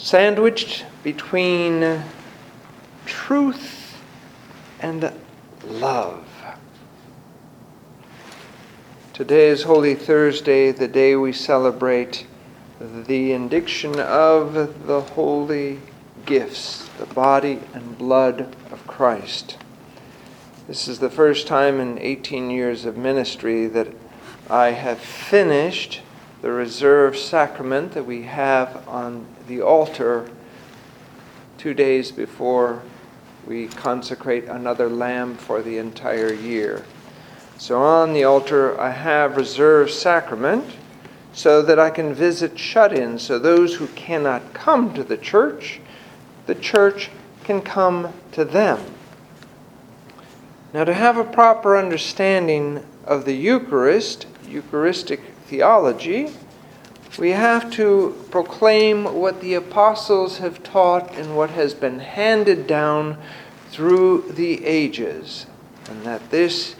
sandwiched between truth and love. Today is Holy Thursday, the day we celebrate the indiction of the holy gifts, the body and blood of Christ. This is the first time in 18 years of ministry that I have finished the reserved sacrament that we have on the altar two days before we consecrate another lamb for the entire year. So on the altar, I have reserved sacrament so that I can visit shut ins. So those who cannot come to the church, the church can come to them. Now, to have a proper understanding of the Eucharist, Eucharistic theology, we have to proclaim what the apostles have taught and what has been handed down through the ages, and that this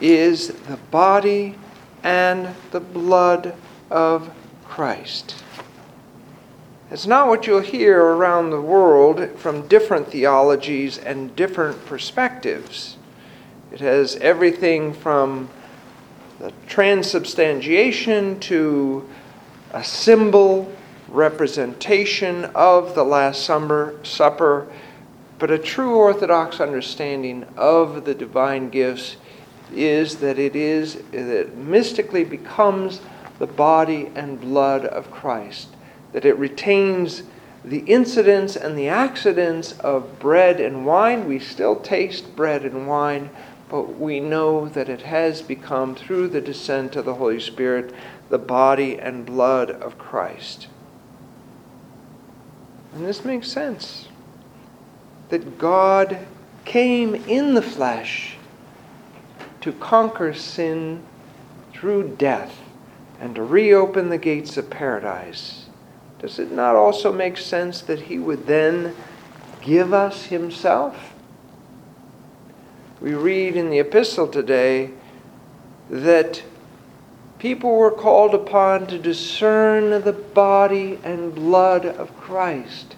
is the body and the blood of Christ. It's not what you'll hear around the world from different theologies and different perspectives. It has everything from the transubstantiation to a symbol representation of the Last Supper, but a true Orthodox understanding of the divine gifts is that it is that it mystically becomes the body and blood of Christ, that it retains the incidents and the accidents of bread and wine. We still taste bread and wine, but we know that it has become, through the descent of the Holy Spirit, the body and blood of Christ. And this makes sense that God came in the flesh to conquer sin through death and to reopen the gates of paradise. Does it not also make sense that he would then give us himself? We read in the epistle today that people were called upon to discern the body and blood of Christ,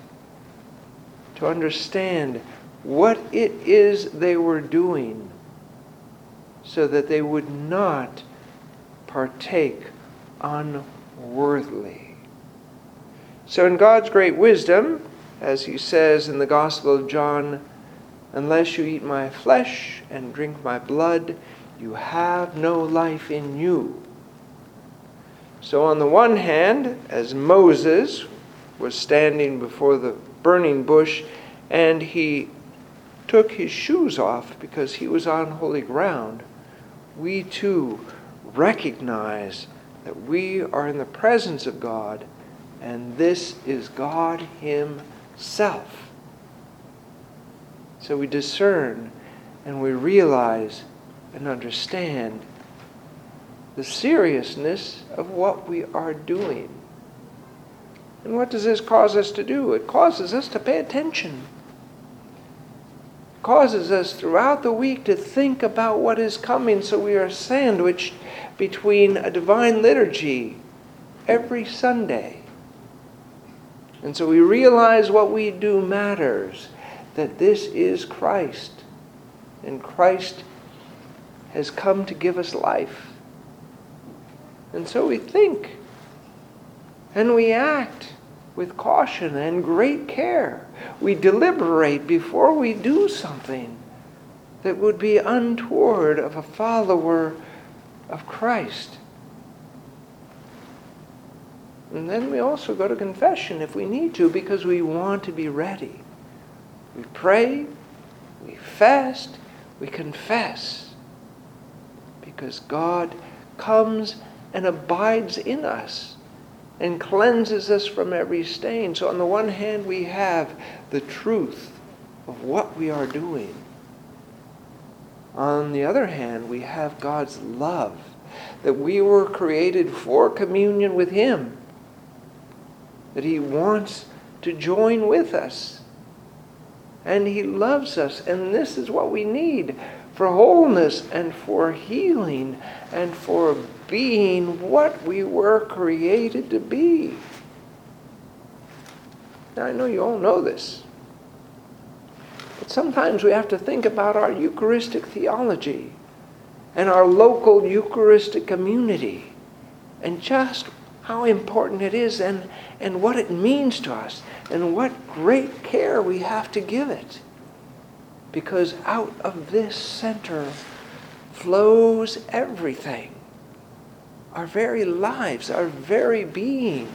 to understand what it is they were doing, so that they would not partake unworthily. So, in God's great wisdom, as he says in the Gospel of John, Unless you eat my flesh and drink my blood, you have no life in you. So, on the one hand, as Moses was standing before the burning bush and he took his shoes off because he was on holy ground, we too recognize that we are in the presence of God and this is God Himself. So we discern and we realize and understand the seriousness of what we are doing. And what does this cause us to do? It causes us to pay attention. It causes us throughout the week to think about what is coming so we are sandwiched between a divine liturgy every Sunday. And so we realize what we do matters that this is Christ. And Christ has come to give us life. And so we think and we act with caution and great care. We deliberate before we do something that would be untoward of a follower of Christ. And then we also go to confession if we need to because we want to be ready. We pray, we fast, we confess. Because God comes and abides in us and cleanses us from every stain. So, on the one hand, we have the truth of what we are doing. On the other hand, we have God's love that we were created for communion with Him, that He wants to join with us and He loves us. And this is what we need for wholeness and for healing and for being what we were created to be. Now, I know you all know this. But sometimes we have to think about our Eucharistic theology and our local Eucharistic community and just how important it is and, and what it means to us and what great care we have to give it. Because out of this center flows everything our very lives, our very being.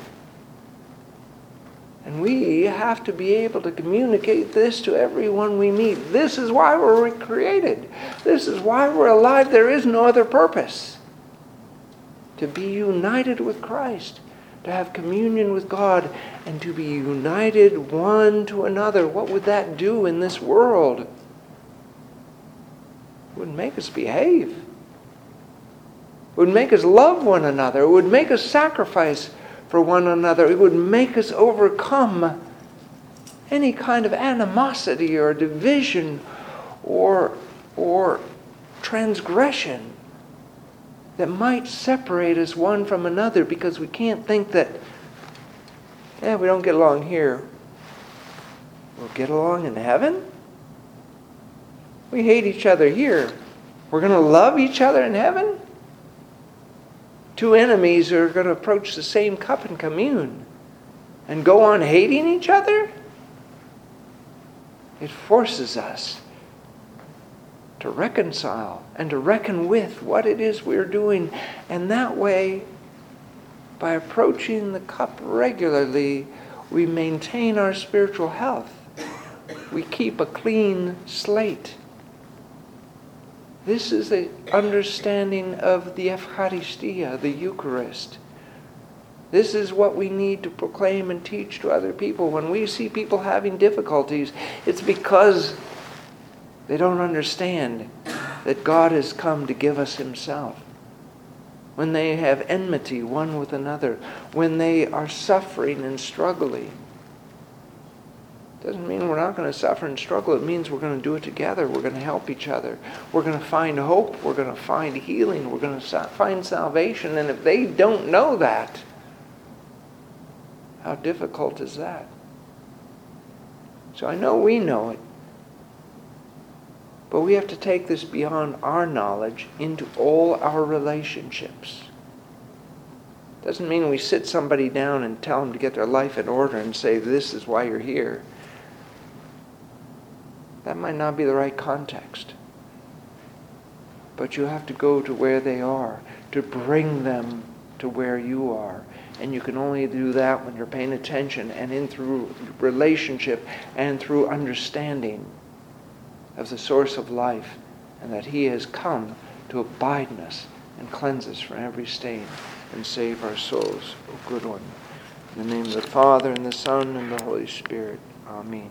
And we have to be able to communicate this to everyone we meet. This is why we're created. This is why we're alive. There is no other purpose. To be united with Christ, to have communion with God, and to be united one to another. What would that do in this world? It would make us behave. It would make us love one another. It would make us sacrifice for one another. It would make us overcome any kind of animosity or division or, or transgression that might separate us one from another because we can't think that, yeah, we don't get along here. We'll get along in heaven? We hate each other here. We're going to love each other in heaven? two enemies are going to approach the same cup and commune and go on hating each other, it forces us to reconcile and to reckon with what it is we're doing. And that way, by approaching the cup regularly, we maintain our spiritual health. We keep a clean slate. This is the understanding of the Eucharistia, the Eucharist. This is what we need to proclaim and teach to other people. When we see people having difficulties, it's because they don't understand that God has come to give us Himself. When they have enmity one with another, when they are suffering and struggling, doesn't mean we're not going to suffer and struggle. It means we're going to do it together. We're going to help each other. We're going to find hope. We're going to find healing. We're going to find salvation. And if they don't know that, how difficult is that? So I know we know it. But we have to take this beyond our knowledge into all our relationships. Doesn't mean we sit somebody down and tell them to get their life in order and say, this is why you're here that might not be the right context. But you have to go to where they are to bring them to where you are. And you can only do that when you're paying attention and in through relationship and through understanding of the source of life and that he has come to abide in us and cleanse us from every stain and save our souls. O good one. In the name of the Father and the Son and the Holy Spirit. Amen.